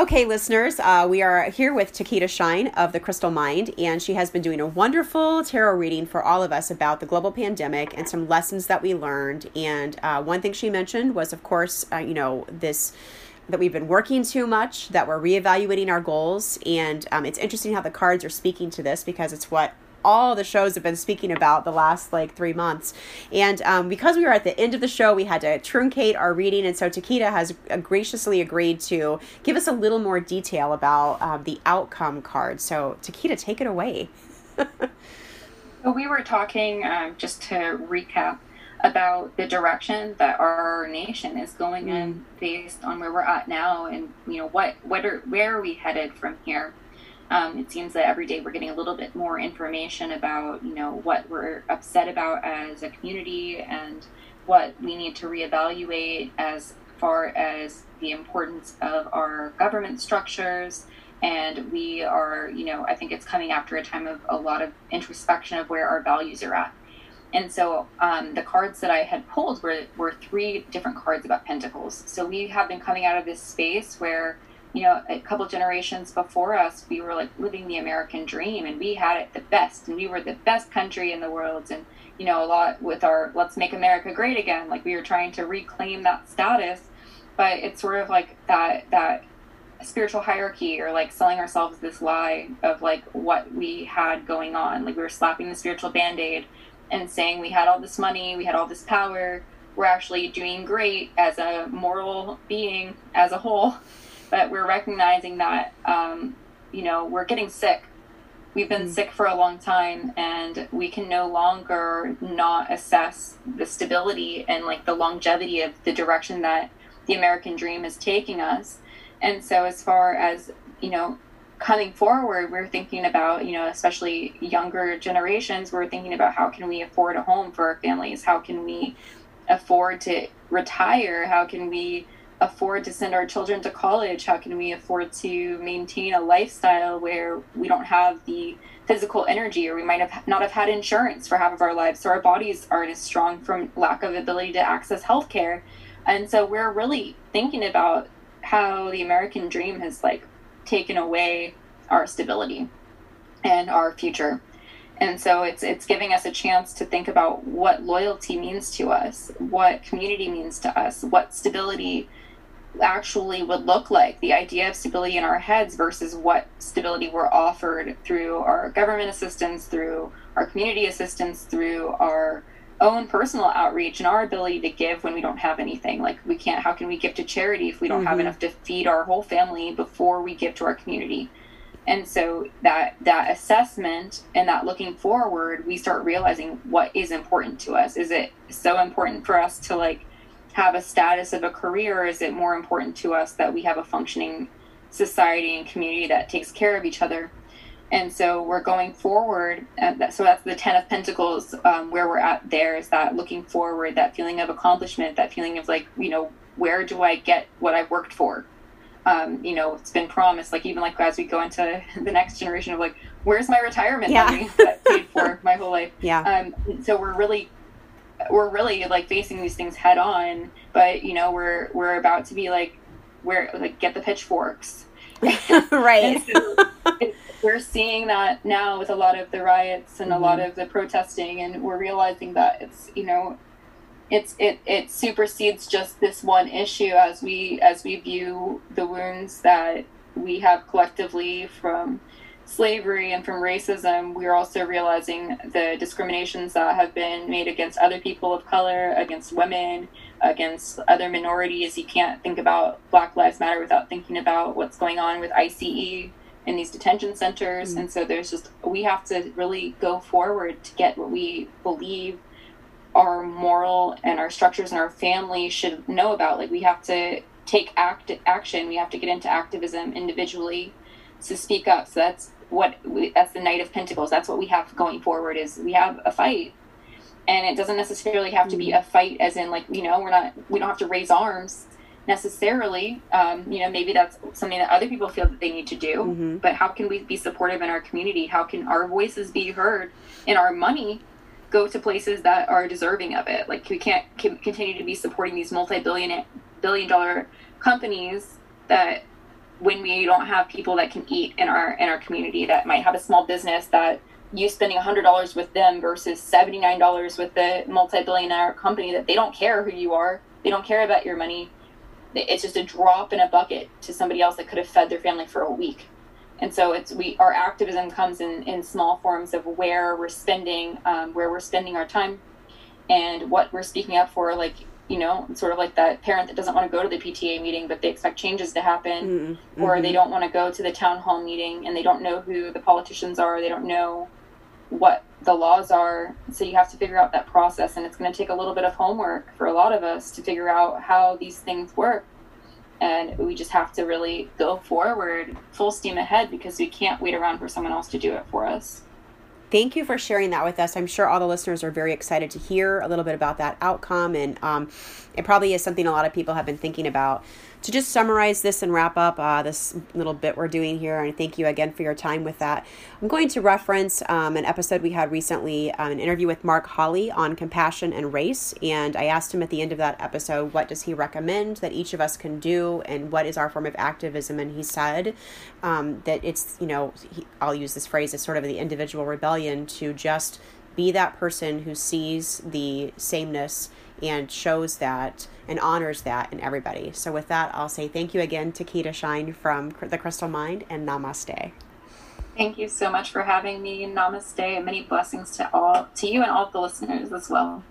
Okay, listeners, uh, we are here with Teketa Shine of the Crystal Mind, and she has been doing a wonderful tarot reading for all of us about the global pandemic and some lessons that we learned. And uh, one thing she mentioned was, of course, uh, you know, this that we've been working too much, that we're reevaluating our goals. And um, it's interesting how the cards are speaking to this because it's what all the shows have been speaking about the last like three months. And um, because we were at the end of the show, we had to truncate our reading. And so Teketa has graciously agreed to give us a little more detail about um, the outcome card. So, Teketa, take it away. so, we were talking, um, just to recap, about the direction that our nation is going mm. in based on where we're at now and you know what what are where are we headed from here um, it seems that every day we're getting a little bit more information about, you know, what we're upset about as a community and what we need to reevaluate as far as the importance of our government structures. And we are, you know, I think it's coming after a time of a lot of introspection of where our values are at. And so um, the cards that I had pulled were, were three different cards about pentacles. So we have been coming out of this space where you know, a couple generations before us, we were like living the American dream and we had it the best and we were the best country in the world. And, you know, a lot with our let's make America great again, like we were trying to reclaim that status. But it's sort of like that, that spiritual hierarchy or like selling ourselves this lie of like what we had going on. Like we were slapping the spiritual band aid and saying we had all this money, we had all this power, we're actually doing great as a moral being as a whole but we're recognizing that um, you know we're getting sick. We've been mm-hmm. sick for a long time and we can no longer not assess the stability and like the longevity of the direction that the american dream is taking us. And so as far as you know coming forward we're thinking about you know especially younger generations we're thinking about how can we afford a home for our families? How can we afford to retire? How can we afford to send our children to college? How can we afford to maintain a lifestyle where we don't have the physical energy or we might have not have had insurance for half of our lives? So our bodies aren't as strong from lack of ability to access health care and so we're really thinking about how the american dream has like taken away our stability and our future. And so it's it's giving us a chance to think about what loyalty means to us what community means to us what stability actually would look like the idea of stability in our heads versus what stability we're offered through our government assistance through our community assistance through our own personal outreach and our ability to give when we don't have anything. Like we can't how can we give to charity if we don't mm-hmm. have enough to feed our whole family before we give to our community? And so that that assessment and that looking forward we start realizing what is important to us. Is it so important for us to like have a status of a career? Or is it more important to us that we have a functioning society and community that takes care of each other? And so we're going forward. That, so that's the Ten of Pentacles, um, where we're at there is that looking forward, that feeling of accomplishment, that feeling of like, you know, where do I get what I've worked for? Um, you know, it's been promised, like even like as we go into the next generation of like, where's my retirement yeah. money that paid for my whole life? Yeah. Um, so we're really we're really like facing these things head on but you know we're we're about to be like where like get the pitchforks right so we're seeing that now with a lot of the riots and mm-hmm. a lot of the protesting and we're realizing that it's you know it's it it supersedes just this one issue as we as we view the wounds that we have collectively from slavery and from racism, we're also realizing the discriminations that have been made against other people of color, against women, against other minorities. You can't think about Black Lives Matter without thinking about what's going on with ICE in these detention centers. Mm-hmm. And so there's just, we have to really go forward to get what we believe our moral and our structures and our family should know about. Like we have to take act action. We have to get into activism individually to speak up. So that's what we, that's the Knight of Pentacles. That's what we have going forward. Is we have a fight, and it doesn't necessarily have to be a fight, as in like you know we're not we don't have to raise arms necessarily. Um, you know maybe that's something that other people feel that they need to do. Mm-hmm. But how can we be supportive in our community? How can our voices be heard and our money go to places that are deserving of it? Like we can't continue to be supporting these multi-billion billion dollar companies that when we don't have people that can eat in our in our community that might have a small business that you spending $100 with them versus $79 with the multi-billionaire company that they don't care who you are. They don't care about your money. It's just a drop in a bucket to somebody else that could have fed their family for a week. And so it's we our activism comes in in small forms of where we're spending um, where we're spending our time and what we're speaking up for like you know sort of like that parent that doesn't want to go to the pta meeting but they expect changes to happen. Mm-hmm. or they don't want to go to the town hall meeting and they don't know who the politicians are they don't know what the laws are. So you have to figure out that process and it's going to take a little bit of homework for a lot of us to figure out how these things work. And we just have to really go forward full steam ahead because we can't wait around for someone else to do it for us thank you for sharing that with us. I'm sure all the listeners are very excited to hear a little bit about that outcome, and um, it probably is something a lot of people have been thinking about to just summarize this and wrap up uh, this little bit we're doing here, and thank you again for your time with that. I'm going to reference um, an episode we had recently, um, an interview with Mark Holly on compassion and race, and I asked him at the end of that episode, what does he recommend that each of us can do, and what is our form of activism? And he said um, that it's, you know, he, I'll use this phrase as sort of the individual rebellion to just be that person who sees the sameness and shows that and honors that in everybody. So, with that, I'll say thank you again to Teketa Shine from the Crystal Mind and Namaste. Thank you so much for having me. Namaste and many blessings to all to you and all the listeners as well.